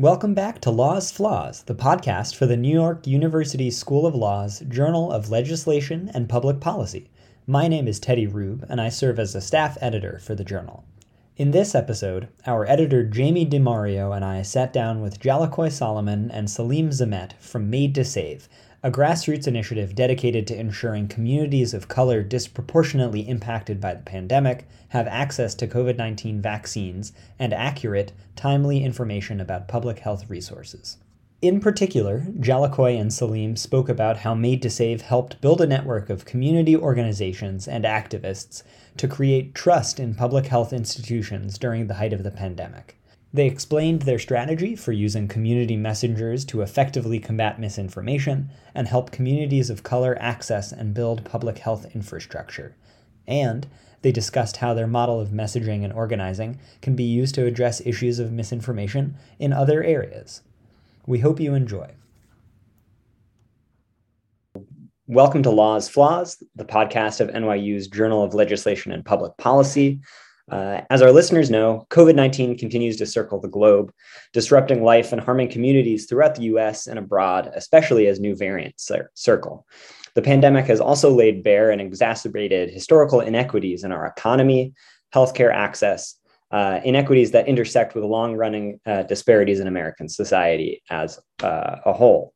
Welcome back to Law's Flaws, the podcast for the New York University School of Law's Journal of Legislation and Public Policy. My name is Teddy Rube, and I serve as a staff editor for the journal. In this episode, our editor Jamie DiMario and I sat down with Jalakoi Solomon and Salim Zymet from Made to Save, a grassroots initiative dedicated to ensuring communities of color disproportionately impacted by the pandemic have access to COVID 19 vaccines and accurate, timely information about public health resources. In particular, Jalakoi and Salim spoke about how Made to Save helped build a network of community organizations and activists to create trust in public health institutions during the height of the pandemic. They explained their strategy for using community messengers to effectively combat misinformation and help communities of color access and build public health infrastructure. And they discussed how their model of messaging and organizing can be used to address issues of misinformation in other areas. We hope you enjoy. Welcome to Law's Flaws, the podcast of NYU's Journal of Legislation and Public Policy. Uh, as our listeners know, COVID 19 continues to circle the globe, disrupting life and harming communities throughout the US and abroad, especially as new variants circle. The pandemic has also laid bare and exacerbated historical inequities in our economy, healthcare access, uh, inequities that intersect with long running uh, disparities in American society as uh, a whole.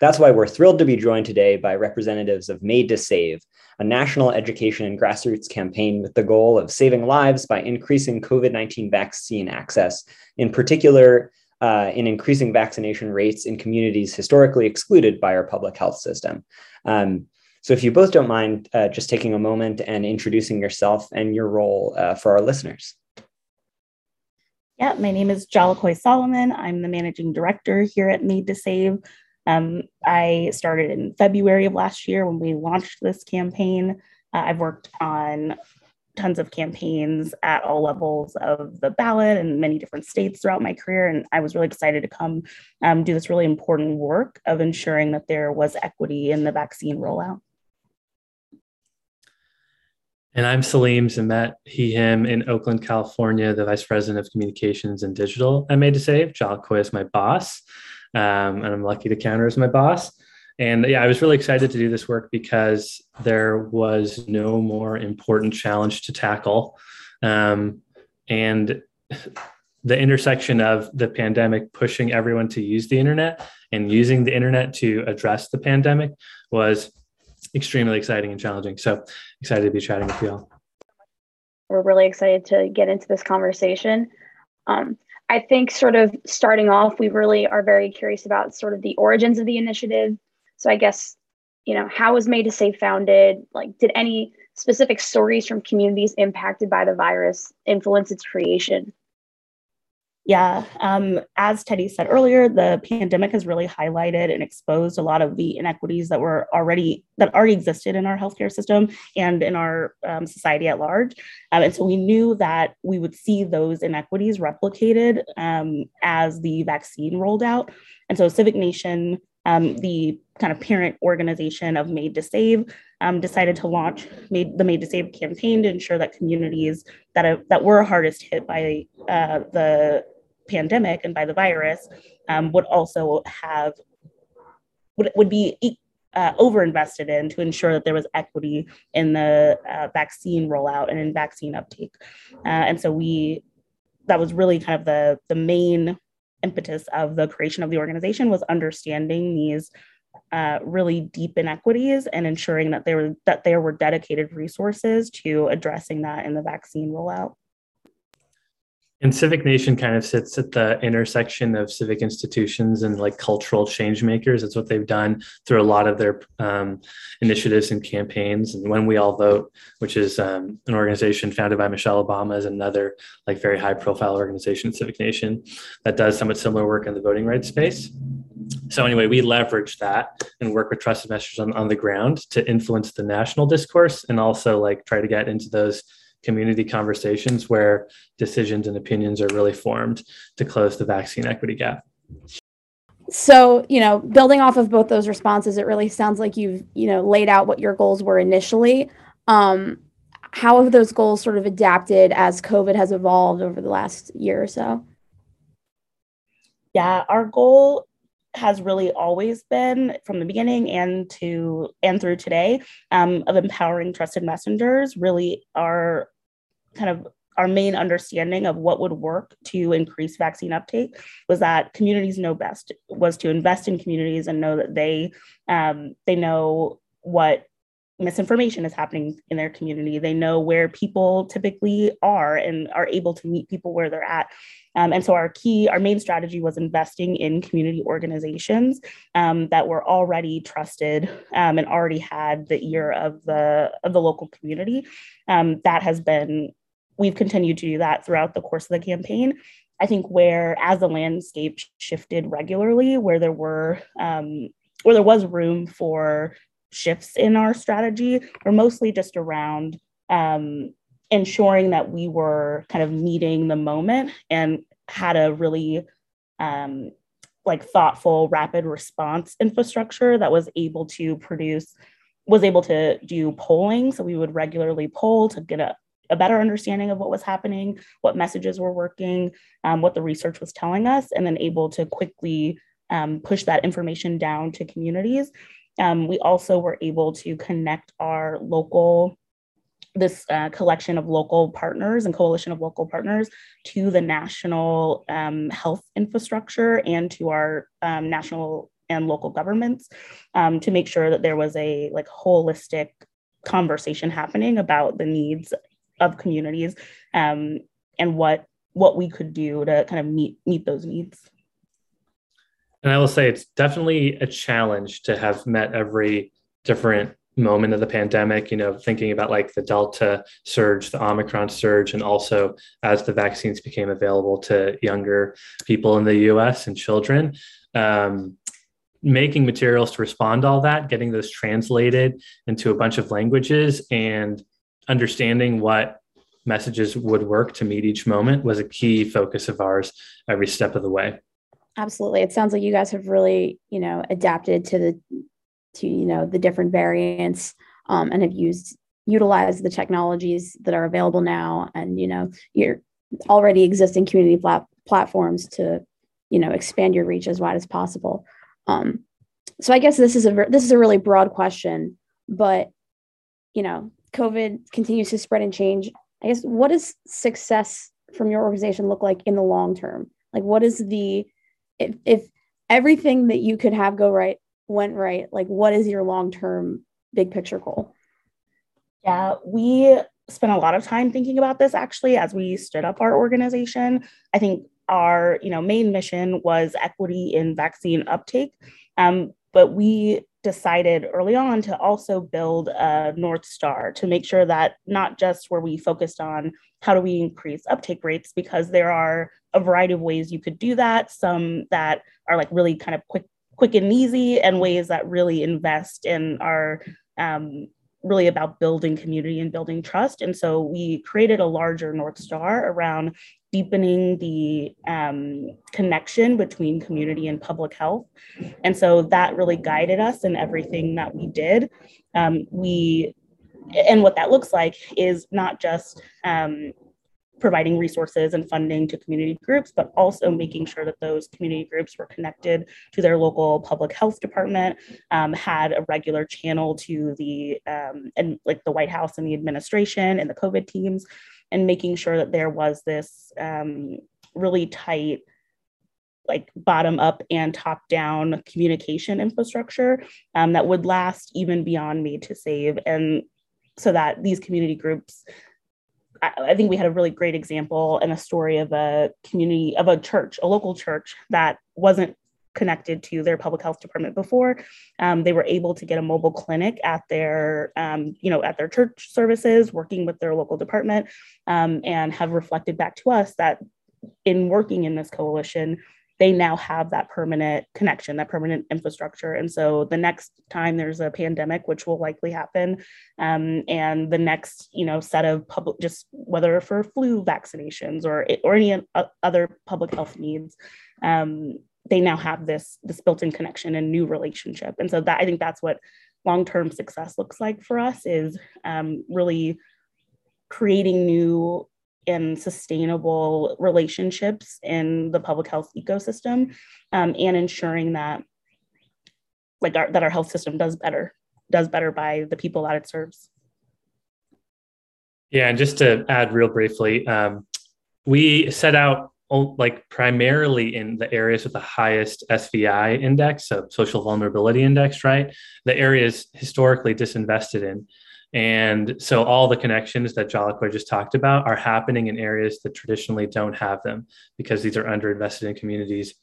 That's why we're thrilled to be joined today by representatives of Made to Save, a national education and grassroots campaign with the goal of saving lives by increasing COVID 19 vaccine access, in particular, uh, in increasing vaccination rates in communities historically excluded by our public health system. Um, so, if you both don't mind uh, just taking a moment and introducing yourself and your role uh, for our listeners. Yeah, my name is Jalakoi Solomon. I'm the managing director here at Made to Save. Um, I started in February of last year when we launched this campaign. Uh, I've worked on tons of campaigns at all levels of the ballot in many different states throughout my career. And I was really excited to come um, do this really important work of ensuring that there was equity in the vaccine rollout. And I'm Salim Zymet, he, him in Oakland, California, the Vice President of Communications and Digital at Made to Save. Jalakoi is my boss um, and I'm lucky to count her as my boss. And yeah, I was really excited to do this work because there was no more important challenge to tackle. Um, and the intersection of the pandemic pushing everyone to use the internet and using the internet to address the pandemic was extremely exciting and challenging. So excited to be chatting with you all. We're really excited to get into this conversation. Um, I think, sort of starting off, we really are very curious about sort of the origins of the initiative. So, I guess, you know, how was Made to Save founded? Like, did any specific stories from communities impacted by the virus influence its creation? Yeah, um, as Teddy said earlier, the pandemic has really highlighted and exposed a lot of the inequities that were already that already existed in our healthcare system and in our um, society at large. Um, and so we knew that we would see those inequities replicated um, as the vaccine rolled out. And so Civic Nation, um, the kind of parent organization of Made to Save, um, decided to launch made, the Made to Save campaign to ensure that communities that, that were hardest hit by uh, the pandemic and by the virus um, would also have would, would be uh, overinvested in to ensure that there was equity in the uh, vaccine rollout and in vaccine uptake. Uh, and so we that was really kind of the the main impetus of the creation of the organization was understanding these uh, really deep inequities and ensuring that there were that there were dedicated resources to addressing that in the vaccine rollout. And Civic Nation kind of sits at the intersection of civic institutions and like cultural change makers. It's what they've done through a lot of their um, initiatives and campaigns. And When We All Vote, which is um, an organization founded by Michelle Obama, is another like very high profile organization, Civic Nation, that does somewhat similar work in the voting rights space. So anyway, we leverage that and work with trusted messengers on, on the ground to influence the national discourse and also like try to get into those community conversations where decisions and opinions are really formed to close the vaccine equity gap. So, you know, building off of both those responses, it really sounds like you've, you know, laid out what your goals were initially. Um, how have those goals sort of adapted as COVID has evolved over the last year or so? Yeah, our goal has really always been from the beginning and to and through today um, of empowering trusted messengers really our kind of our main understanding of what would work to increase vaccine uptake was that communities know best was to invest in communities and know that they um, they know what misinformation is happening in their community. They know where people typically are and are able to meet people where they're at. Um, and so our key our main strategy was investing in community organizations um, that were already trusted um, and already had the ear of the of the local community. Um, that has been we've continued to do that throughout the course of the campaign. I think where as the landscape shifted regularly, where there were um, where there was room for shifts in our strategy, were mostly just around um, ensuring that we were kind of meeting the moment and had a really um, like thoughtful rapid response infrastructure that was able to produce was able to do polling so we would regularly poll to get a a better understanding of what was happening, what messages were working, um, what the research was telling us, and then able to quickly um, push that information down to communities. Um, we also were able to connect our local this uh, collection of local partners and coalition of local partners to the national um, health infrastructure and to our um, national and local governments um, to make sure that there was a like holistic conversation happening about the needs of communities um, and what what we could do to kind of meet meet those needs. And I will say it's definitely a challenge to have met every different moment of the pandemic, you know, thinking about like the Delta surge, the Omicron surge, and also as the vaccines became available to younger people in the US and children. Um, making materials to respond to all that, getting those translated into a bunch of languages, and understanding what messages would work to meet each moment was a key focus of ours every step of the way absolutely. It sounds like you guys have really you know adapted to the to you know the different variants um, and have used utilized the technologies that are available now. And you know your already existing community plat- platforms to you know expand your reach as wide as possible. Um, so i guess this is a this is a really broad question but you know COVID continues to spread and change, I guess what does success from your organization look like in the long term? Like what is the if, if everything that you could have go right went right, like what is your long term big picture goal? Yeah, we spent a lot of time thinking about this actually as we stood up our organization. I think our you know main mission was equity in vaccine uptake, um, but we decided early on to also build a North Star to make sure that not just where we focused on how do we increase uptake rates, because there are a variety of ways you could do that, some that are like really kind of quick, quick and easy, and ways that really invest in are um, really about building community and building trust. And so we created a larger North Star around deepening the um, connection between community and public health. And so that really guided us in everything that we did. Um, we, and what that looks like is not just um, providing resources and funding to community groups, but also making sure that those community groups were connected to their local public health department, um, had a regular channel to the um, and like the White House and the administration and the COVID teams, and making sure that there was this um, really tight like bottom up and top down communication infrastructure um, that would last even beyond made to save. And so that these community groups I, think we had a really great example and a story of a community of a church a local church that wasn't connected to their public health department before. Um, they were able to get a mobile clinic at their, um, you know, at their church services, working with their local department, um, and have reflected back to us that in working in this coalition, they now have that permanent connection, that permanent infrastructure. And so the next time there's a pandemic, which will likely happen, um, and the next, you know, set of public, just whether for flu vaccinations or or any other public health needs, um, they now have this this built-in connection and new relationship and so that i think that's what long-term success looks like for us is um, really creating new and sustainable relationships in the public health ecosystem um, and ensuring that like our, that our health system does better does better by the people that it serves yeah and just to add real briefly um, we set out like primarily in the areas with the highest SVI index, so social vulnerability index, right? The areas historically disinvested in. And so all the connections that Jalakoi just talked about are happening in areas that traditionally don't have them because these are underinvested in communities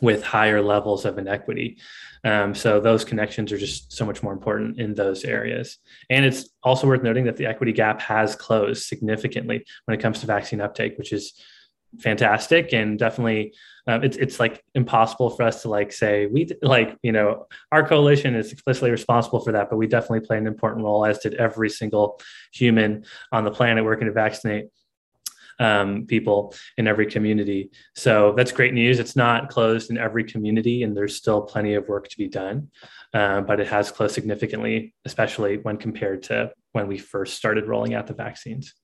with higher levels of inequity. Um, so those connections are just so much more important in those areas. And it's also worth noting that the equity gap has closed significantly when it comes to vaccine uptake, which is fantastic and definitely um, it's it's like impossible for us to like say we like you know our coalition is explicitly responsible for that but we definitely play an important role as did every single human on the planet working to vaccinate um, people in every community. So that's great news. It's not closed in every community and there's still plenty of work to be done uh, but it has closed significantly especially when compared to when we first started rolling out the vaccines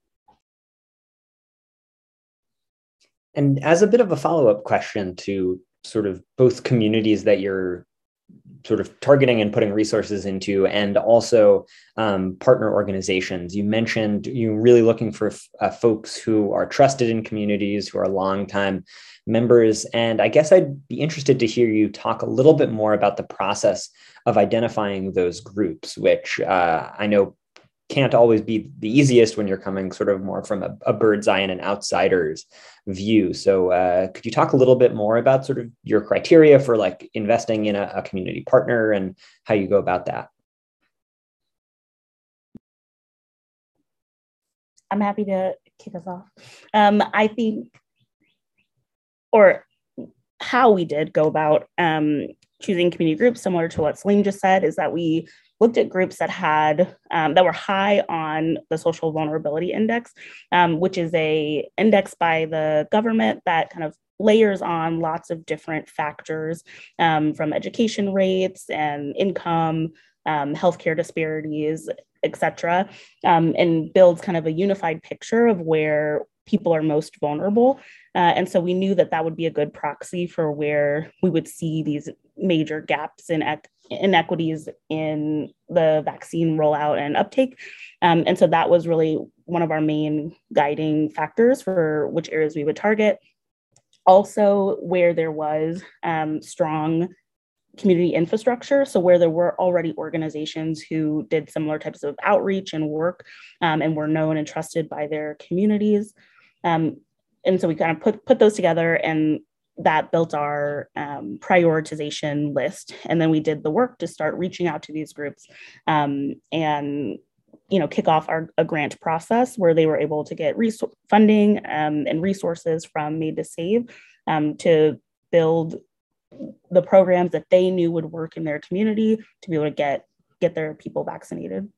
And as a bit of a follow up question to sort of both communities that you're sort of targeting and putting resources into, and also um, partner organizations. You mentioned you're really looking for uh, folks who are trusted in communities, who are longtime members. And I guess I'd be interested to hear you talk a little bit more about the process of identifying those groups, which uh, I know can't always be the easiest when you're coming sort of more from a, a bird's eye and an outsider's view. So, uh, could you talk a little bit more about sort of your criteria for like investing in a, a community partner and how you go about that? I'm happy to kick us off. Um, I think, or how we did go about um, choosing community groups, similar to what Salim just said, is that we looked at groups that had um, that were high on the social vulnerability index, um, which is a index by the government that kind of layers on lots of different factors um, from education rates and income, um, healthcare disparities, et cetera, um, and builds kind of a unified picture of where people are most vulnerable. Uh, and so we knew that that would be a good proxy for where we would see these major gaps in ec- inequities in the vaccine rollout and uptake. Um, and so that was really one of our main guiding factors for which areas we would target. Also, where there was um, strong community infrastructure. So, where there were already organizations who did similar types of outreach and work um, and were known and trusted by their communities. Um, and so we kind of put, put those together and that built our um, prioritization list. And then we did the work to start reaching out to these groups um, and you know kick off our a grant process where they were able to get funding um, and resources from made to save um, to build the programs that they knew would work in their community to be able to get get their people vaccinated.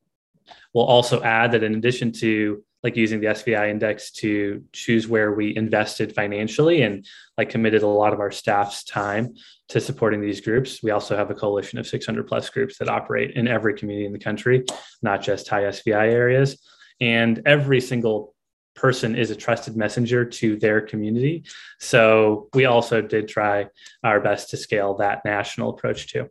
We'll also add that in addition to like using the SVI index to choose where we invested financially and like committed a lot of our staff's time to supporting these groups. We also have a coalition of 600 plus groups that operate in every community in the country, not just high SVI areas. And every single person is a trusted messenger to their community. So we also did try our best to scale that national approach too.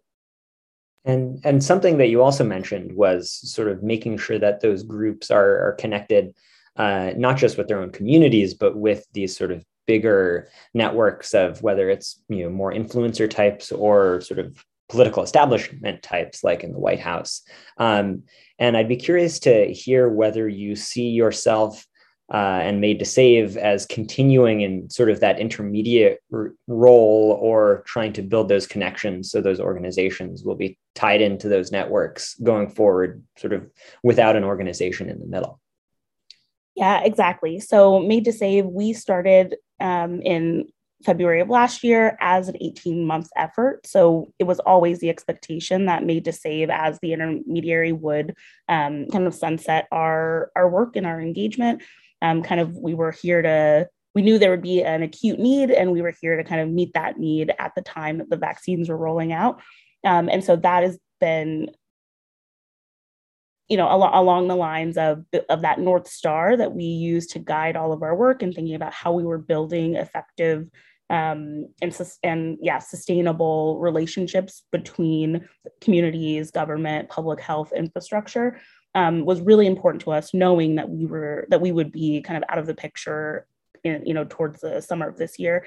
And and something that you also mentioned was sort of making sure that those groups are, are connected, uh, not just with their own communities, but with these sort of bigger networks of whether it's you know more influencer types or sort of political establishment types, like in the White House. Um, and I'd be curious to hear whether you see yourself uh, and made to save as continuing in sort of that intermediate r- role or trying to build those connections so those organizations will be tied into those networks going forward sort of without an organization in the middle. Yeah exactly. So made to save we started um, in february of last year as an 18 month effort. So it was always the expectation that made to save as the intermediary would um, kind of sunset our our work and our engagement um, kind of we were here to we knew there would be an acute need and we were here to kind of meet that need at the time that the vaccines were rolling out. Um, and so that has been you know, al- along the lines of, of that North Star that we use to guide all of our work and thinking about how we were building effective um, and, and yeah, sustainable relationships between communities, government, public health infrastructure um, was really important to us, knowing that we were that we would be kind of out of the picture, in, you know, towards the summer of this year.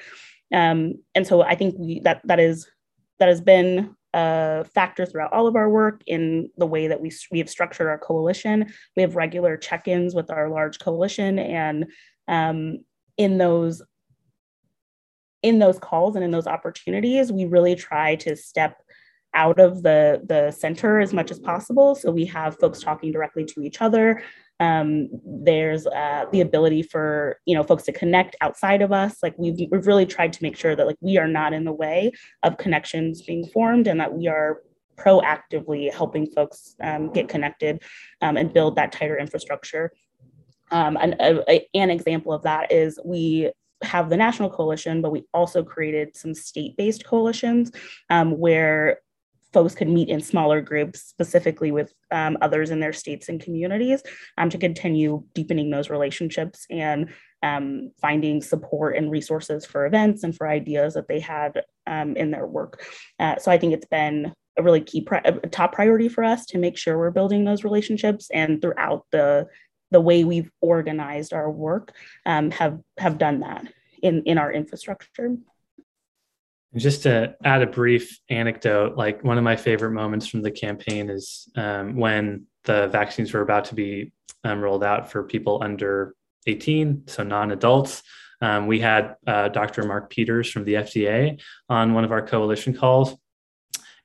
Um, and so I think we that that is that has been a factor throughout all of our work in the way that we, we have structured our coalition. We have regular check-ins with our large coalition and um, in those in those calls and in those opportunities, we really try to step out of the the center as much as possible. So we have folks talking directly to each other. Um, there's uh, the ability for you know folks to connect outside of us. Like we've we've really tried to make sure that like we are not in the way of connections being formed, and that we are proactively helping folks um, get connected um, and build that tighter infrastructure. Um, an, a, an example of that is we have the national coalition, but we also created some state-based coalitions um, where folks could meet in smaller groups, specifically with um, others in their states and communities, um, to continue deepening those relationships and um, finding support and resources for events and for ideas that they had um, in their work. Uh, so I think it's been a really key pri- a top priority for us to make sure we're building those relationships and throughout the the way we've organized our work um, have have done that in in our infrastructure. Just to add a brief anecdote, like one of my favorite moments from the campaign is um, when the vaccines were about to be um, rolled out for people under 18, so non adults. Um, we had uh, Dr. Mark Peters from the FDA on one of our coalition calls.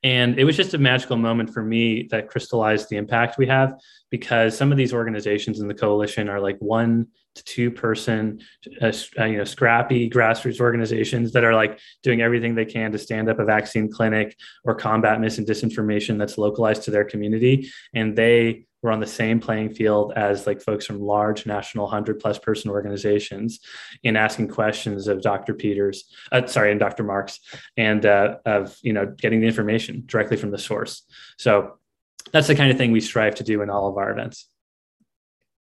And it was just a magical moment for me that crystallized the impact we have because some of these organizations in the coalition are like one two person, uh, uh, you know, scrappy grassroots organizations that are like doing everything they can to stand up a vaccine clinic or combat mis and disinformation that's localized to their community. And they were on the same playing field as like folks from large national 100 plus person organizations in asking questions of dr peters uh, sorry and dr marks and uh, of you know getting the information directly from the source so that's the kind of thing we strive to do in all of our events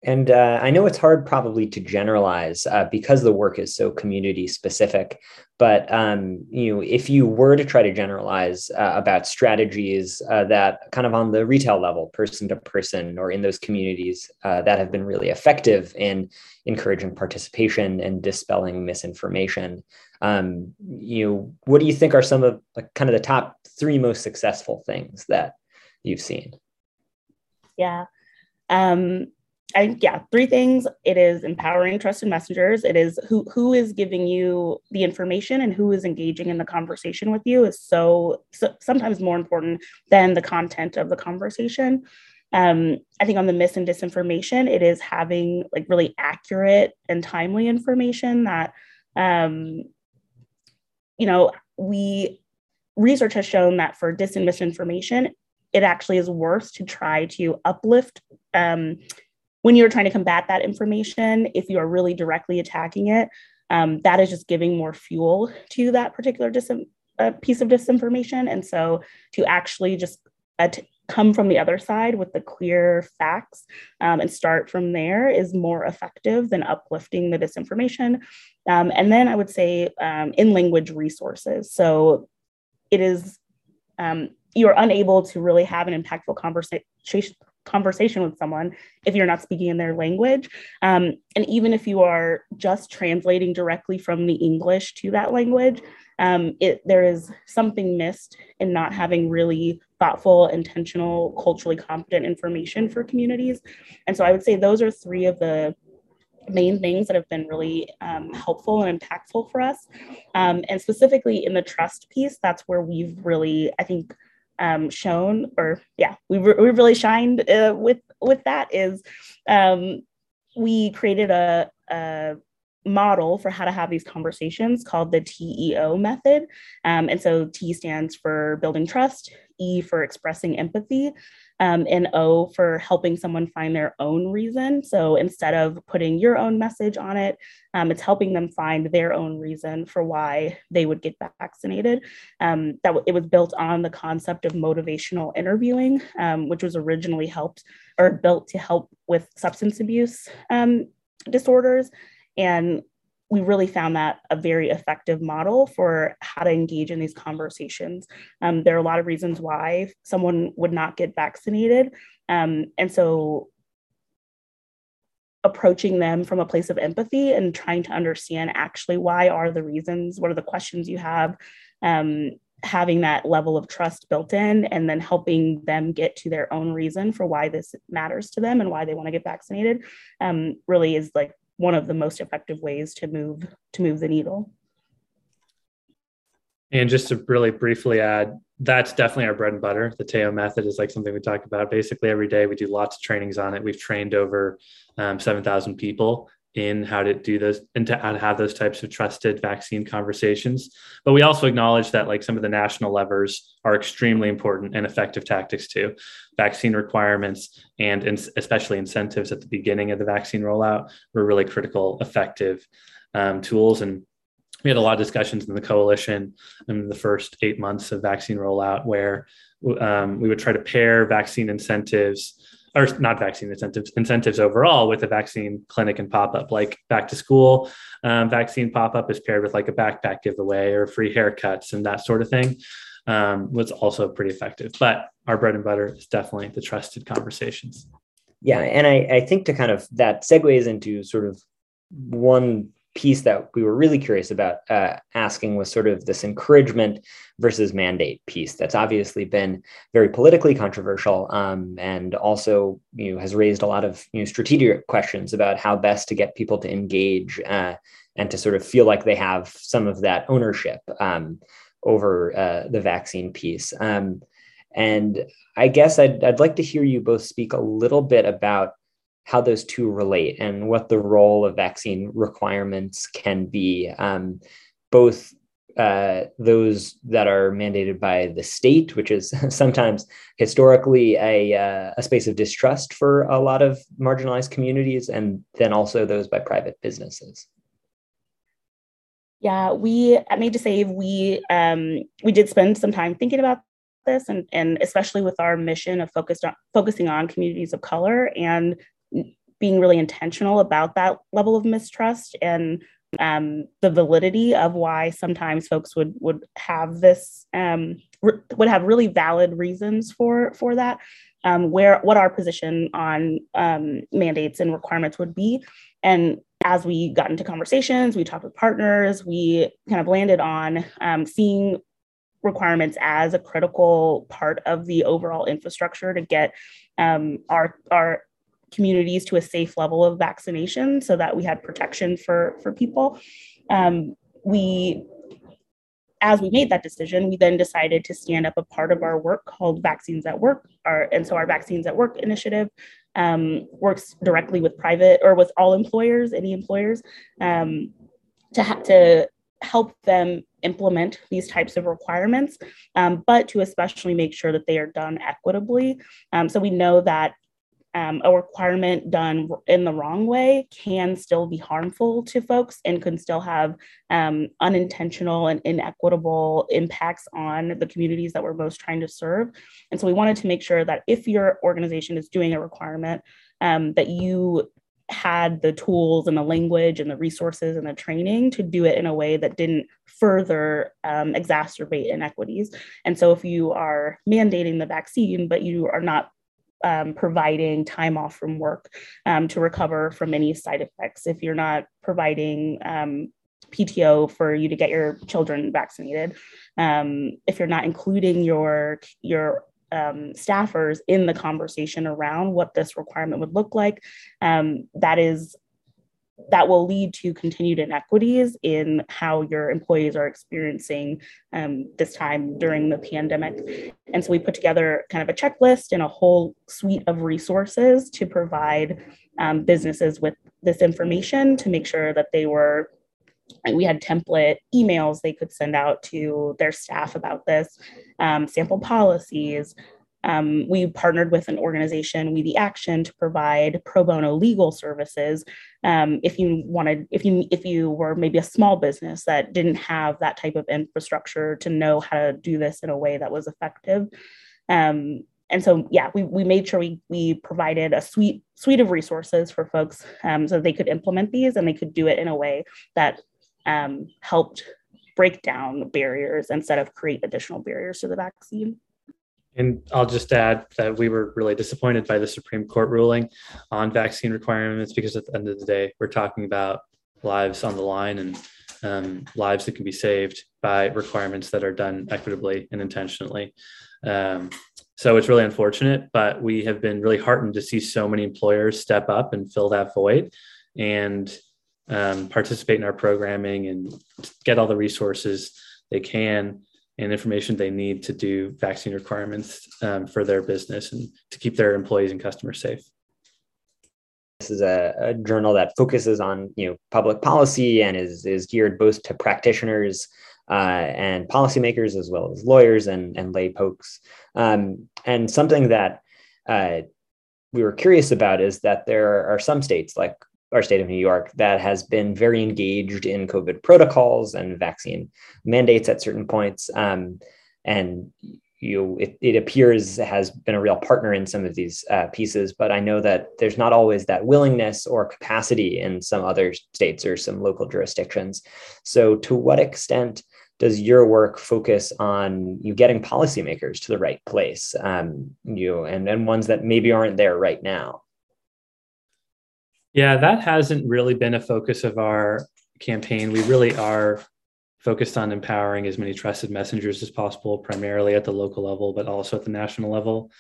and uh, I know it's hard probably to generalize uh, because the work is so community specific. But um, you know, if you were to try to generalize uh, about strategies uh, that kind of on the retail level, person to person, or in those communities uh, that have been really effective in encouraging participation and dispelling misinformation, um, you know, what do you think are some of like, kind of the top three most successful things that you've seen? Yeah. Um, I, yeah, three things. It is empowering trusted messengers. It is who who is giving you the information and who is engaging in the conversation with you is so, so sometimes more important than the content of the conversation. Um, I think on the mis and disinformation, it is having like really accurate and timely information that, um, you know, we research has shown that for dis and misinformation, it actually is worse to try to uplift um, when you're trying to combat that information, if you are really directly attacking it, um, that is just giving more fuel to that particular dis- uh, piece of disinformation. And so to actually just at- come from the other side with the clear facts um, and start from there is more effective than uplifting the disinformation. Um, and then I would say um, in language resources. So it is um, you're unable to really have an impactful conversation conversation with someone if you're not speaking in their language. Um, and even if you are just translating directly from the English to that language, um, it, there is something missed in not having really thoughtful, intentional, culturally competent information for communities. And so I would say those are three of the main things that have been really um, helpful and impactful for us. Um, and specifically in the trust piece, that's where we've really, I think, um, shown, or yeah, we've, we've really shined uh, with with that is um, we created a, a model for how to have these conversations called the TEO method. Um, and so T stands for building trust, E for expressing empathy, um, and O for helping someone find their own reason. So instead of putting your own message on it, um, it's helping them find their own reason for why they would get vaccinated. Um, that w- it was built on the concept of motivational interviewing, um, which was originally helped or built to help with substance abuse um, disorders. And we really found that a very effective model for how to engage in these conversations. Um, there are a lot of reasons why someone would not get vaccinated. Um, and so approaching them from a place of empathy and trying to understand actually why are the reasons, what are the questions you have, um, having that level of trust built in, and then helping them get to their own reason for why this matters to them and why they want to get vaccinated um, really is like one of the most effective ways to move to move the needle. And just to really briefly add, that's definitely our bread and butter. The Teo method is like something we talk about basically every day. We do lots of trainings on it. We've trained over um, 7,000 people in how to do those and to have those types of trusted vaccine conversations. But we also acknowledge that like some of the national levers are extremely important and effective tactics too. Vaccine requirements and in, especially incentives at the beginning of the vaccine rollout were really critical, effective um, tools. And we had a lot of discussions in the coalition in the first eight months of vaccine rollout where um, we would try to pair vaccine incentives or not vaccine incentives, incentives overall with a vaccine clinic and pop up, like back to school um, vaccine pop up is paired with like a backpack giveaway or free haircuts and that sort of thing. Um, was also pretty effective. But our bread and butter is definitely the trusted conversations. Yeah, and I, I think to kind of that segues into sort of one piece that we were really curious about uh, asking was sort of this encouragement versus mandate piece that's obviously been very politically controversial um, and also you know has raised a lot of you know strategic questions about how best to get people to engage uh, and to sort of feel like they have some of that ownership um, over uh, the vaccine piece. Um, and i guess I'd, I'd like to hear you both speak a little bit about how those two relate and what the role of vaccine requirements can be, um, both uh, those that are mandated by the state, which is sometimes historically a, uh, a space of distrust for a lot of marginalized communities, and then also those by private businesses. Yeah, we at Made to Save, we um, we did spend some time thinking about this, and and especially with our mission of focused on focusing on communities of color and being really intentional about that level of mistrust and um, the validity of why sometimes folks would would have this um, re- would have really valid reasons for for that. Um, where what our position on um, mandates and requirements would be, and as we got into conversations, we talked with partners, we kind of landed on um, seeing requirements as a critical part of the overall infrastructure to get um, our our communities to a safe level of vaccination so that we had protection for for people um, we as we made that decision we then decided to stand up a part of our work called vaccines at work our, and so our vaccines at work initiative um, works directly with private or with all employers any employers um, to, to help them implement these types of requirements, um, but to especially make sure that they are done equitably. Um, so we know that um, a requirement done in the wrong way can still be harmful to folks and can still have um, unintentional and inequitable impacts on the communities that we're most trying to serve. And so we wanted to make sure that if your organization is doing a requirement, um, that you had the tools and the language and the resources and the training to do it in a way that didn't further um, exacerbate inequities. And so, if you are mandating the vaccine, but you are not um, providing time off from work um, to recover from any side effects, if you're not providing um, PTO for you to get your children vaccinated, um, if you're not including your your um, staffers in the conversation around what this requirement would look like, um, that is that will lead to continued inequities in how your employees are experiencing um, this time during the pandemic. And so we put together kind of a checklist and a whole suite of resources to provide um, businesses with this information to make sure that they were we had template emails they could send out to their staff about this, um, sample policies. Um, we partnered with an organization, We the Action, to provide pro bono legal services. Um, if you wanted, if you if you were maybe a small business that didn't have that type of infrastructure to know how to do this in a way that was effective. Um, and so yeah we, we made sure we, we provided a suite suite of resources for folks um, so they could implement these and they could do it in a way that um, helped break down barriers instead of create additional barriers to the vaccine and I'll just add that we were really disappointed by the Supreme Court ruling on vaccine requirements because at the end of the day, we're talking about lives on the line and um, lives that can be saved by requirements that are done equitably and intentionally. Um, so it's really unfortunate, but we have been really heartened to see so many employers step up and fill that void and um, participate in our programming and get all the resources they can and information they need to do vaccine requirements um, for their business and to keep their employees and customers safe. This is a, a, journal that focuses on you know public policy and is is geared both to practitioners uh, and policymakers as well as lawyers and, and lay folks. Um, and something that uh, we were curious about is that there are some states, like our state of New York, that has been very engaged in COVID protocols and vaccine mandates at certain points. Um, and you it, it appears has been a real partner in some of these uh, pieces but i know that there's not always that willingness or capacity in some other states or some local jurisdictions so to what extent does your work focus on you getting policymakers to the right place um, you and, and ones that maybe aren't there right now yeah that hasn't really been a focus of our campaign we really are focused on empowering as many trusted messengers as possible primarily at the local level but also at the national level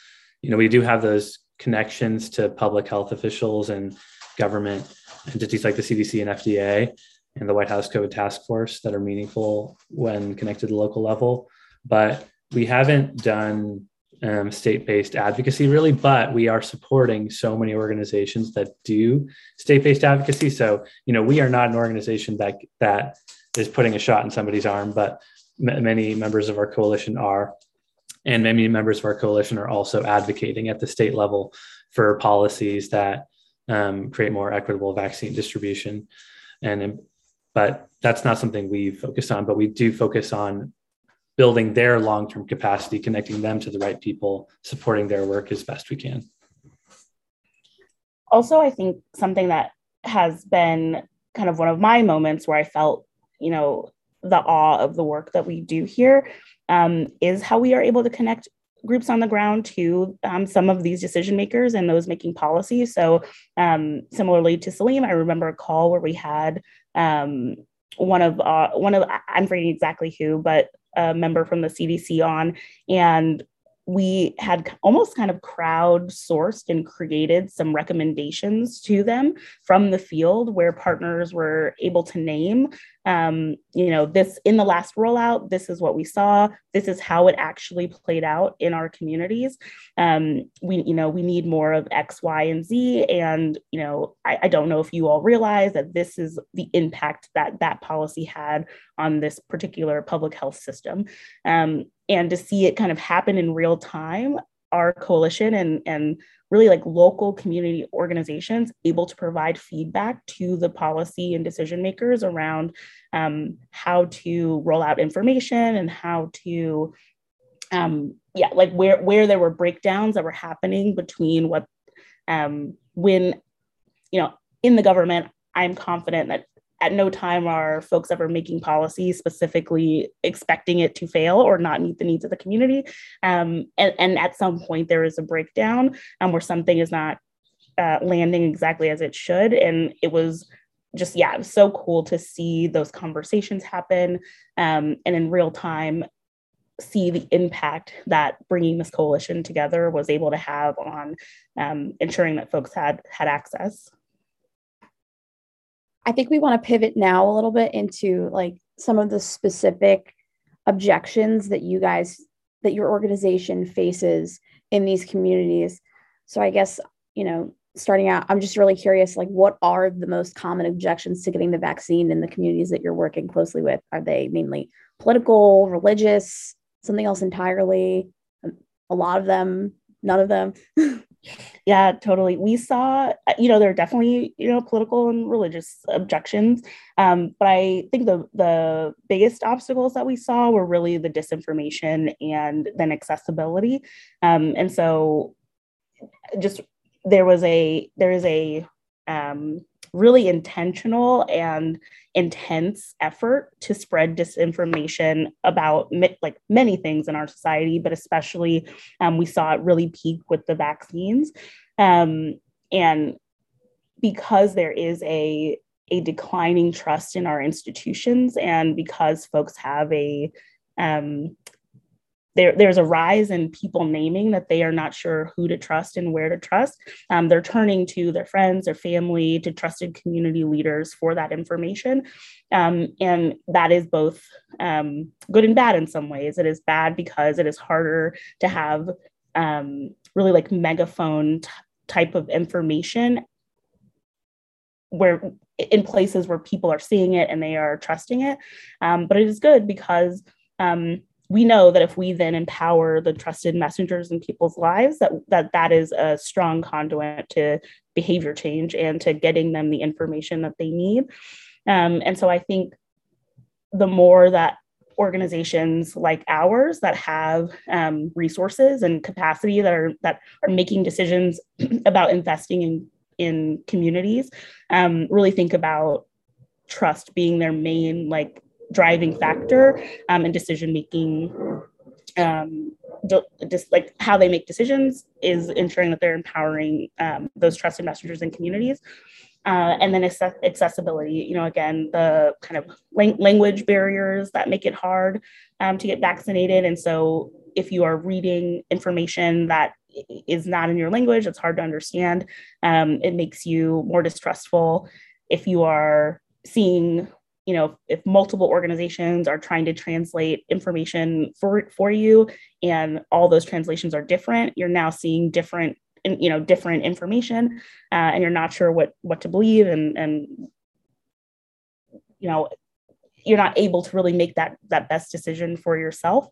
you know we do have those connections to public health officials and government entities like the cdc and fda and the White House COVID task force that are meaningful when connected to the local level. But we haven't done um, state-based advocacy really, but we are supporting so many organizations that do state-based advocacy. So you know, we are not an organization that that is putting a shot in somebody's arm, but m- many members of our coalition are, and many members of our coalition are also advocating at the state level for policies that um, create more equitable vaccine distribution and but that's not something we focus on but we do focus on building their long-term capacity connecting them to the right people supporting their work as best we can also i think something that has been kind of one of my moments where i felt you know the awe of the work that we do here um, is how we are able to connect groups on the ground to um, some of these decision makers and those making policy. So, um, similarly to Salim, I remember a call where we had um, one of uh, one of I'm forgetting exactly who, but a member from the CDC on, and we had almost kind of crowdsourced and created some recommendations to them from the field where partners were able to name um, you know this in the last rollout this is what we saw. This is how it actually played out in our communities. Um, we you know we need more of x y and z. And you know I, I don't know if you all realize that this is the impact that that policy had on this particular public health system. Um, and to see it kind of happen in real time our coalition and and really like local community organizations able to provide feedback to the policy and decision makers around um, how to roll out information and how to um, yeah like where where there were breakdowns that were happening between what um, when you know in the government i'm confident that at no time are folks ever making policy specifically expecting it to fail or not meet the needs of the community. Um, and, and, at some point, there is a breakdown um, where something is not uh, landing exactly as it should. And it was just, yeah, it was so cool to see those conversations happen um, and in real time see the impact that bringing this coalition together was able to have on um, ensuring that folks had had access. I think we want to pivot now a little bit into like some of the specific objections that you guys that your organization faces in these communities. So I guess, you know, starting out, I'm just really curious like, what are the most common objections to getting the vaccine in the communities that you're working closely with? Are they mainly political, religious, something else entirely? A lot of them, none of them. yeah, totally. We saw, you know, there are definitely, you know, political and religious objections. Um, but I think the the biggest obstacles that we saw were really the disinformation and then accessibility. Um, and so just there was a there is a um, really intentional and intense effort to spread disinformation about like many things in our society, but especially um, we saw it really peak with the vaccines. Um, and because there is a a declining trust in our institutions, and because folks have a um, there, there's a rise in people naming that they are not sure who to trust and where to trust. Um, they're turning to their friends, their family, to trusted community leaders for that information. Um, and that is both um, good and bad in some ways. It is bad because it is harder to have um, really like megaphone t- type of information where in places where people are seeing it and they are trusting it. Um, but it is good because um, we know that if we then empower the trusted messengers in people's lives that that that is a strong conduit to behavior change and to getting them the information that they need. Um, and so i think the more that organizations like ours that have um, resources and capacity that are that are making decisions about investing in in communities um, really think about trust being their main like driving factor um, in decision making um, just like how they make decisions is ensuring that they're empowering um, those trusted messengers and communities. Uh, and then accessibility you know again the kind of language barriers that make it hard um, to get vaccinated. And so if you are reading information that is not in your language it's hard to understand um, it makes you more distrustful. If you are seeing you know if multiple organizations are trying to translate information for for you and all those translations are different you're now seeing different you know different information uh, and you're not sure what what to believe and and you know you're not able to really make that that best decision for yourself.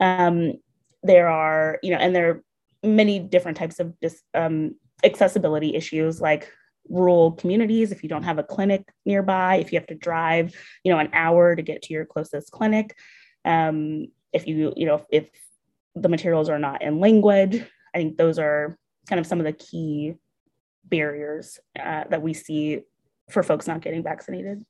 Um, there are you know and there are many different types of dis, um, accessibility issues like rural communities if you don't have a clinic nearby if you have to drive you know an hour to get to your closest clinic um, if you you know if the materials are not in language i think those are kind of some of the key barriers uh, that we see for folks not getting vaccinated.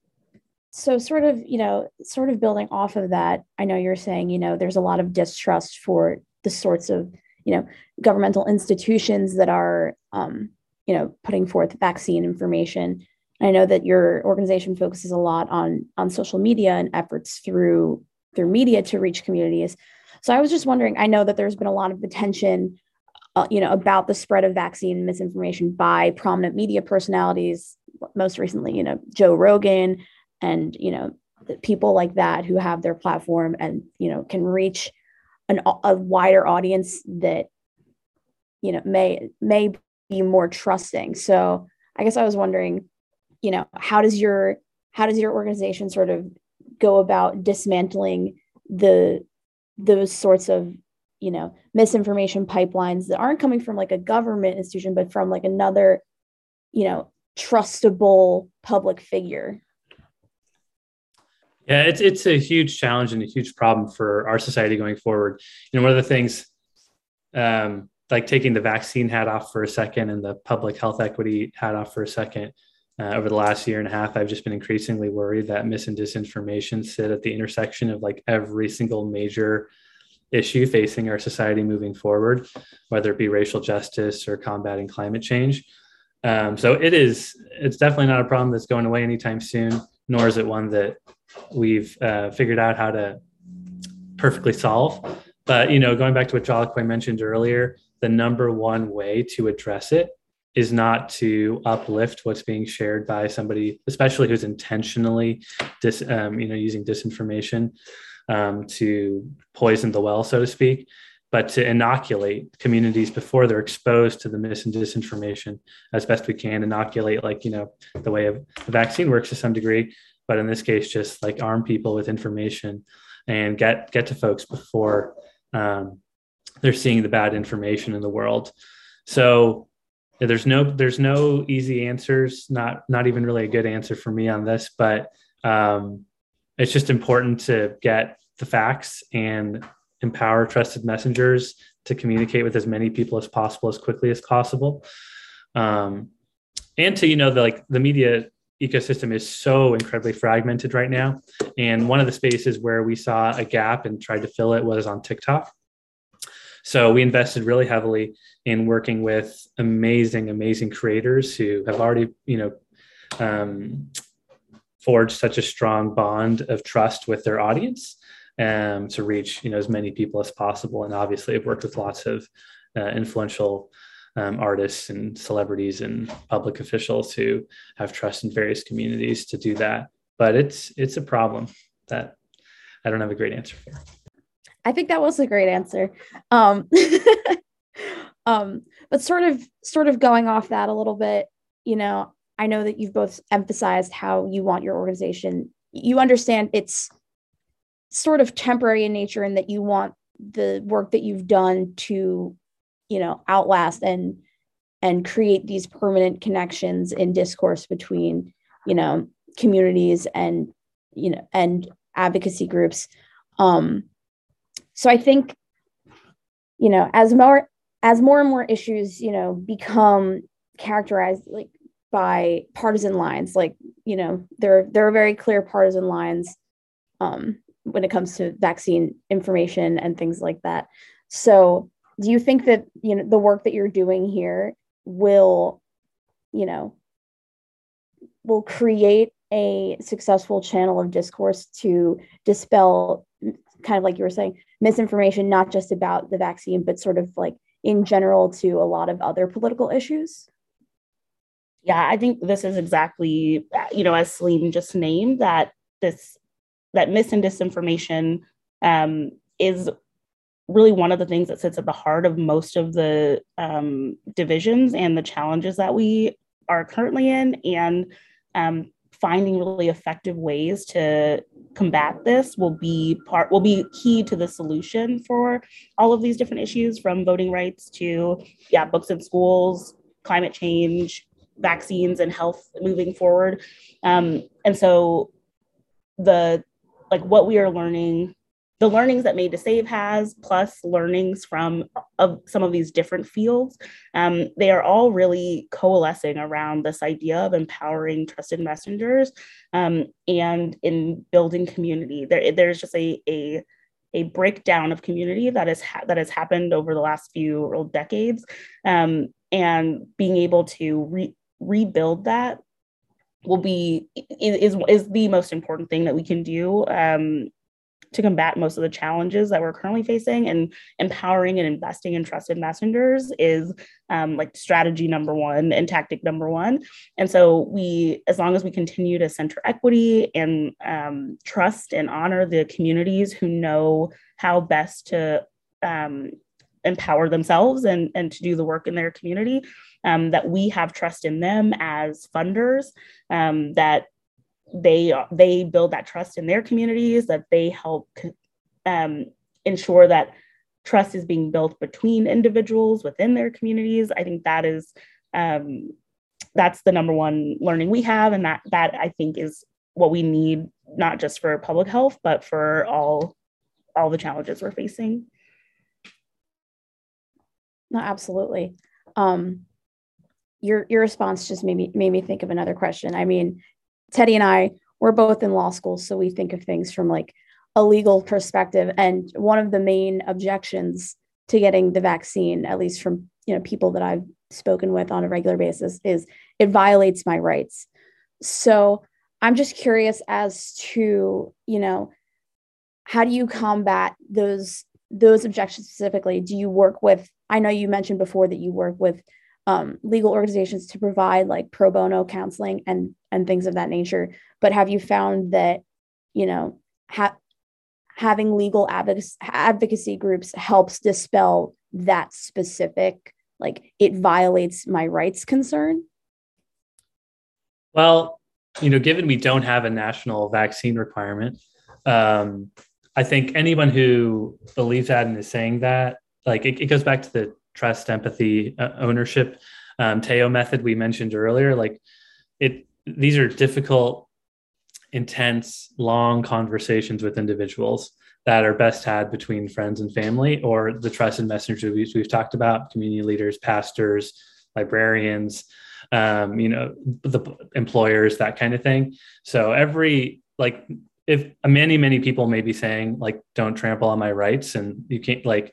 So sort of you know sort of building off of that i know you're saying you know there's a lot of distrust for the sorts of you know governmental institutions that are um, you know putting forth vaccine information. I know that your organization focuses a lot on on social media and efforts through through media to reach communities. So i was just wondering i know that there's been a lot of attention uh, you know about the spread of vaccine misinformation by prominent media personalities most recently you know joe rogan and you know people like that who have their platform and you know can reach an, a wider audience that you know may may be more trusting. So I guess I was wondering, you know, how does your how does your organization sort of go about dismantling the those sorts of you know misinformation pipelines that aren't coming from like a government institution but from like another you know trustable public figure yeah it's it's a huge challenge and a huge problem for our society going forward you know one of the things um, like taking the vaccine hat off for a second and the public health equity hat off for a second. Uh, over the last year and a half, I've just been increasingly worried that mis and disinformation sit at the intersection of like every single major issue facing our society moving forward, whether it be racial justice or combating climate change. Um, so it is, it's definitely not a problem that's going away anytime soon, nor is it one that we've uh, figured out how to perfectly solve. But you know, going back to what Jalakoi mentioned earlier, the number one way to address it is not to uplift what's being shared by somebody, especially who's intentionally dis, um, you know, using disinformation um, to poison the well, so to speak. but to inoculate communities before they're exposed to the mis and disinformation as best we can inoculate like you know the way the vaccine works to some degree but in this case just like arm people with information and get get to folks before um, they're seeing the bad information in the world. So there's no there's no easy answers not not even really a good answer for me on this but um, it's just important to get the facts and empower trusted messengers to communicate with as many people as possible as quickly as possible. Um, and to you know the like the media ecosystem is so incredibly fragmented right now. And one of the spaces where we saw a gap and tried to fill it was on tiktok so we invested really heavily in working with amazing amazing creators who have already you know um, forged such a strong bond of trust with their audience um, to reach you know as many people as possible. And obviously, I've worked with lots of uh, influential um, artists and celebrities and public officials who have trust in various communities to do that. But it's it's a problem that I don't have a great answer for. I think that was a great answer. Um, um, but sort of sort of going off that a little bit, you know, I know that you've both emphasized how you want your organization. You understand it's sort of temporary in nature and that you want the work that you've done to you know outlast and and create these permanent connections in discourse between you know communities and you know and advocacy groups um so i think you know as more as more and more issues you know become characterized like by partisan lines like you know there there are very clear partisan lines um when it comes to vaccine information and things like that. So, do you think that you know the work that you're doing here will, you know, will create a successful channel of discourse to dispel kind of like you were saying misinformation not just about the vaccine but sort of like in general to a lot of other political issues? Yeah i think this is exactly you know as Salim just named that this that mis and disinformation um, is really one of the things that sits at the heart of most of the um, divisions and the challenges that we are currently in and um, finding really effective ways to combat this will be part will be key to the solution for all of these different issues from voting rights to yeah books in schools climate change vaccines and health moving forward. Um, and so the like what we are learning the learnings that made to save has plus learnings from of some of these different fields um, they are all really coalescing around this idea of empowering trusted messengers um, and in building community. There, there's just a, a a breakdown of community that has ha- that has happened over the last few decades um, and being able to re- rebuild that will be is is the most important thing that we can do um, to combat most of the challenges that we're currently facing and empowering and investing in trusted messengers is um, like strategy number one and tactic number one. And so we as long as we continue to center equity and um, trust and honor the communities who know how best to um, empower themselves and, and to do the work in their community um, that we have trust in them as funders, um, that they they build that trust in their communities, that they help um, ensure that trust is being built between individuals within their communities. I think that is um, that's the number one learning we have, and that that I think is what we need not just for public health but for all all the challenges we're facing. No, absolutely. Um, your your response just made me made me think of another question. I mean, Teddy and I we're both in law school, so we think of things from like a legal perspective. And one of the main objections to getting the vaccine, at least from you know people that I've spoken with on a regular basis, is it violates my rights. So I'm just curious as to you know how do you combat those those objections specifically? Do you work with? I know you mentioned before that you work with um, legal organizations to provide like pro bono counseling and and things of that nature. But have you found that you know ha- having legal advocacy advocacy groups helps dispel that specific like it violates my rights concern? Well you know given we don't have a national vaccine requirement um, i think anyone who believes that and is saying that like it, it goes back to the trust empathy uh, ownership. Um, teo method we mentioned earlier like it these are difficult intense, long conversations with individuals that are best had between friends and family or the trusted messengers we've, we've talked about community leaders pastors librarians um, you know the employers that kind of thing. So every like if many many people may be saying like don't trample on my rights and you can't like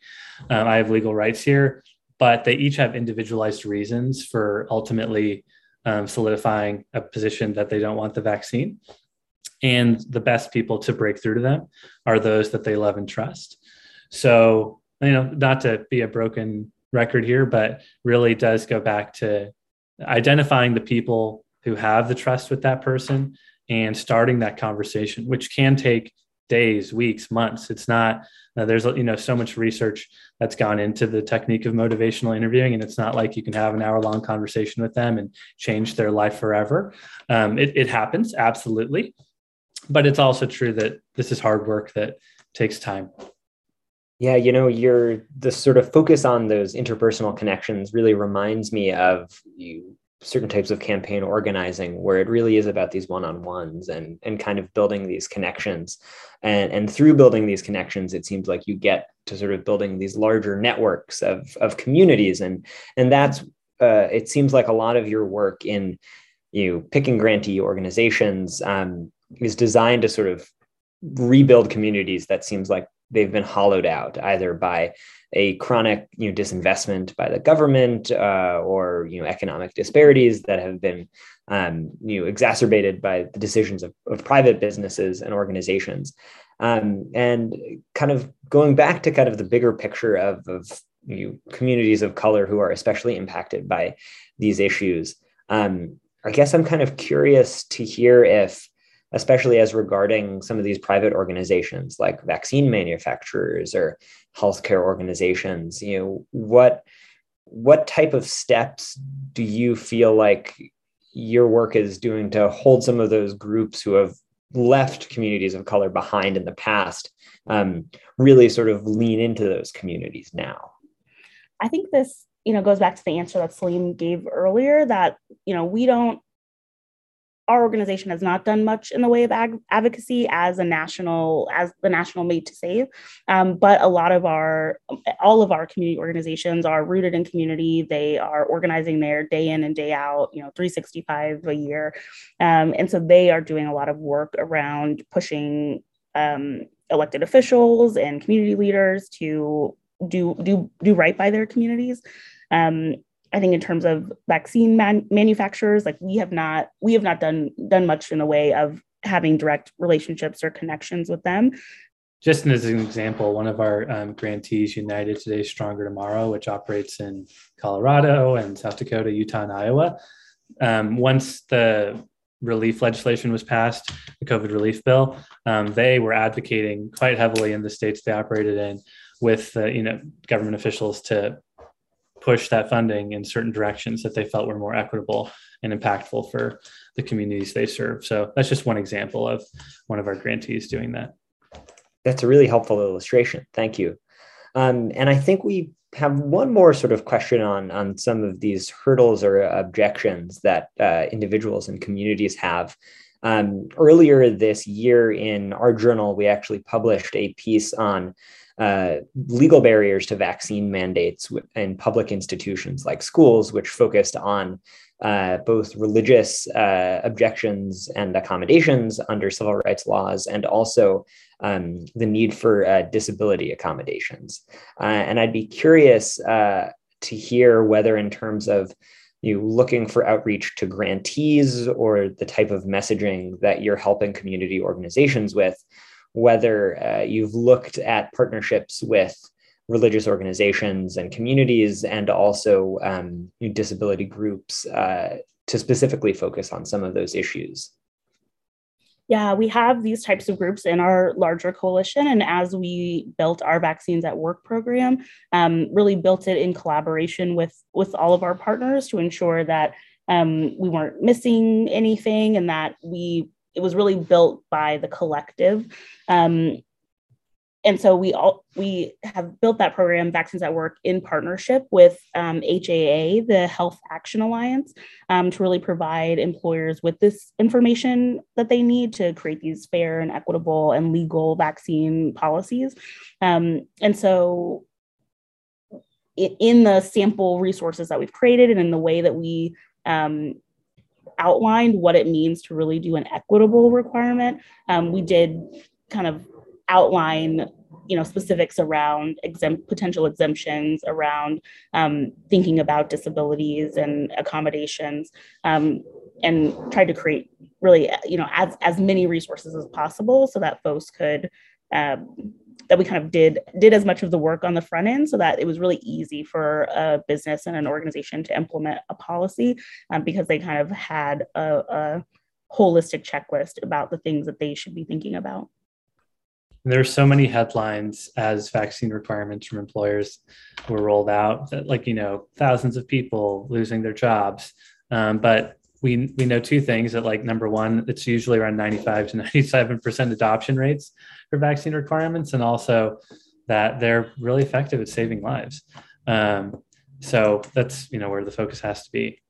um, i have legal rights here but they each have individualized reasons for ultimately um, solidifying a position that they don't want the vaccine. And the best people to break through to them are those that they love and trust. So you know not to be a broken record here but really does go back to identifying the people who have the trust with that person and starting that conversation which can take days weeks months. It's not uh, there's you know so much research that's gone into the technique of motivational interviewing and it's not like you can have an hour long conversation with them and change their life forever. Um, it, it happens absolutely. But it's also true that this is hard work that takes time. Yeah you know your the sort of focus on those interpersonal connections really reminds me of you certain types of campaign organizing where it really is about these one-on-ones and and kind of building these connections. And and through building these connections it seems like you get to sort of building these larger networks of of communities. And and that's uh, it seems like a lot of your work in you know, picking grantee organizations um, is designed to sort of rebuild communities that seems like they've been hollowed out either by a chronic you know disinvestment by the government uh, or you know economic disparities that have been um, you know exacerbated by the decisions of, of private businesses and organizations. Um, and kind of going back to kind of the bigger picture of, of you know, communities of color who are especially impacted by these issues um, i guess i'm kind of curious to hear if especially as regarding some of these private organizations like vaccine manufacturers or healthcare organizations you know what what type of steps do you feel like your work is doing to hold some of those groups who have left communities of color behind in the past um, really sort of lean into those communities now? I think this you know goes back to the answer that salim gave earlier that you know we don't our organization has not done much in the way of ag- advocacy as a national as the national made to save. Um, but a lot of our all of our community organizations are rooted in community. They are organizing there day in and day out you know 365 a year. Um, and so they are doing a lot of work around pushing um, elected officials and community leaders to do do do right by their communities. Um, I think in terms of vaccine man- manufacturers, like we have not we have not done done much in the way of having direct relationships or connections with them. Just as an example, one of our um, grantees, United Today Stronger Tomorrow, which operates in Colorado and South Dakota, Utah, and Iowa, um, once the relief legislation was passed, the COVID relief bill, um, they were advocating quite heavily in the states they operated in with uh, you know government officials to push that funding in certain directions that they felt were more equitable and impactful for the communities they serve. So that's just one example of one of our grantees doing that. That's a really helpful illustration. Thank you. Um, and I think we have one more sort of question on, on some of these hurdles or objections that uh, individuals and communities have. Um, earlier this year in our journal, we actually published a piece on uh, legal barriers to vaccine mandates in public institutions like schools, which focused on uh, both religious uh, objections and accommodations under civil rights laws and also um, the need for uh, disability accommodations. Uh, and I'd be curious uh, to hear whether, in terms of you looking for outreach to grantees or the type of messaging that you're helping community organizations with, whether uh, you've looked at partnerships with religious organizations and communities and also um, disability groups uh, to specifically focus on some of those issues. Yeah, we have these types of groups in our larger coalition. And as we built our Vaccines at Work program, um, really built it in collaboration with, with all of our partners to ensure that um, we weren't missing anything and that we it was really built by the collective. Um, and so we all we have built that program vaccines at work in partnership with um, haa the health action alliance um, to really provide employers with this information that they need to create these fair and equitable and legal vaccine policies um, and so in the sample resources that we've created and in the way that we um, outlined what it means to really do an equitable requirement. Um, we did kind of outline you know specifics around exempt potential exemptions around um, thinking about disabilities and accommodations um, and tried to create really you know as as many resources as possible so that folks could um, that we kind of did did as much of the work on the front end so that it was really easy for a business and an organization to implement a policy um, because they kind of had a, a holistic checklist about the things that they should be thinking about there are so many headlines as vaccine requirements from employers were rolled out that, like, you know, thousands of people losing their jobs. Um, but we, we know two things that, like, number one, it's usually around 95 to 97% adoption rates for vaccine requirements, and also that they're really effective at saving lives. Um, so that's, you know, where the focus has to be.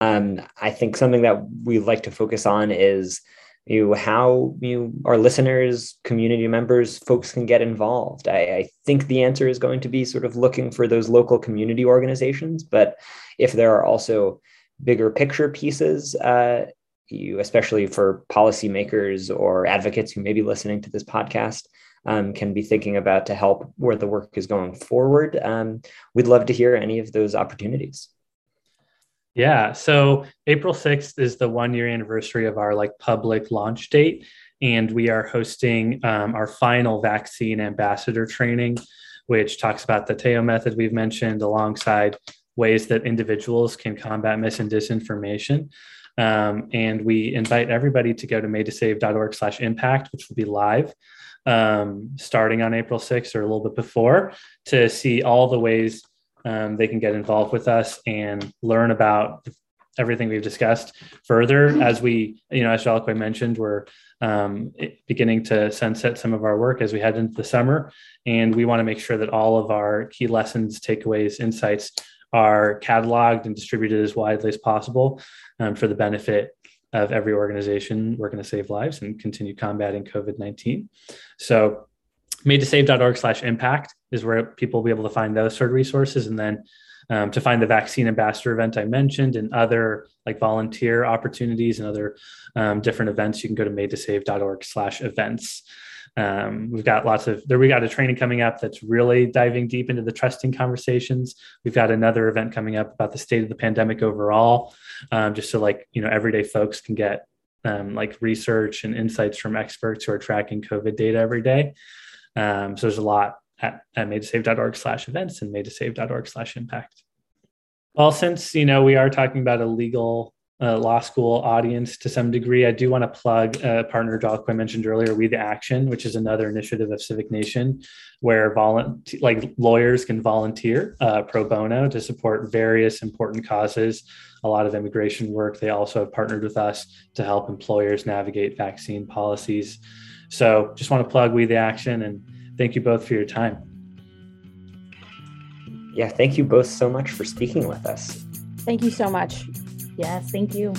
Um, I think something that we like to focus on is you how you our listeners community members folks can get involved I, I, think the answer is going to be sort of looking for those local community organizations but if there are also bigger picture pieces uh, you especially for policymakers or advocates who may be listening to this podcast um, can be thinking about to help where the work is going forward um, we'd love to hear any of those opportunities yeah. So April 6th is the one year anniversary of our like public launch date. And we are hosting um, our final vaccine ambassador training, which talks about the TEO method we've mentioned alongside ways that individuals can combat mis and disinformation. Um, and we invite everybody to go to madetosave.org slash impact, which will be live um, starting on April 6th or a little bit before to see all the ways um, they can get involved with us and learn about everything we've discussed further as we you know as Jalakoi mentioned we're um, beginning to sunset some of our work as we head into the summer and we want to make sure that all of our key lessons takeaways insights are cataloged and distributed as widely as possible um, for the benefit of every organization working to save lives and continue combating covid-19 so madetosave.org slash impact is where people will be able to find those sort of resources. And then um, to find the vaccine ambassador event I mentioned and other like volunteer opportunities and other um, different events, you can go to madetosave.org slash events. Um, we've got lots of there. We got a training coming up that's really diving deep into the trusting conversations. We've got another event coming up about the state of the pandemic overall, um, just so like you know everyday folks can get um, like research and insights from experts who are tracking COVID data every day. Um, so there's a lot at, at madetosave.org slash events and madetosave.org slash impact. Well, since, you know, we are talking about a legal uh, law school audience to some degree, I do want to plug a partner Jalakoi mentioned earlier, We the Action, which is another initiative of Civic Nation, where volunteer, like lawyers can volunteer uh, pro bono to support various important causes. A lot of immigration work. They also have partnered with us to help employers navigate vaccine policies. So, just want to plug We the Action and thank you both for your time. Yeah, thank you both so much for speaking with us. Thank you so much. Yes, thank you.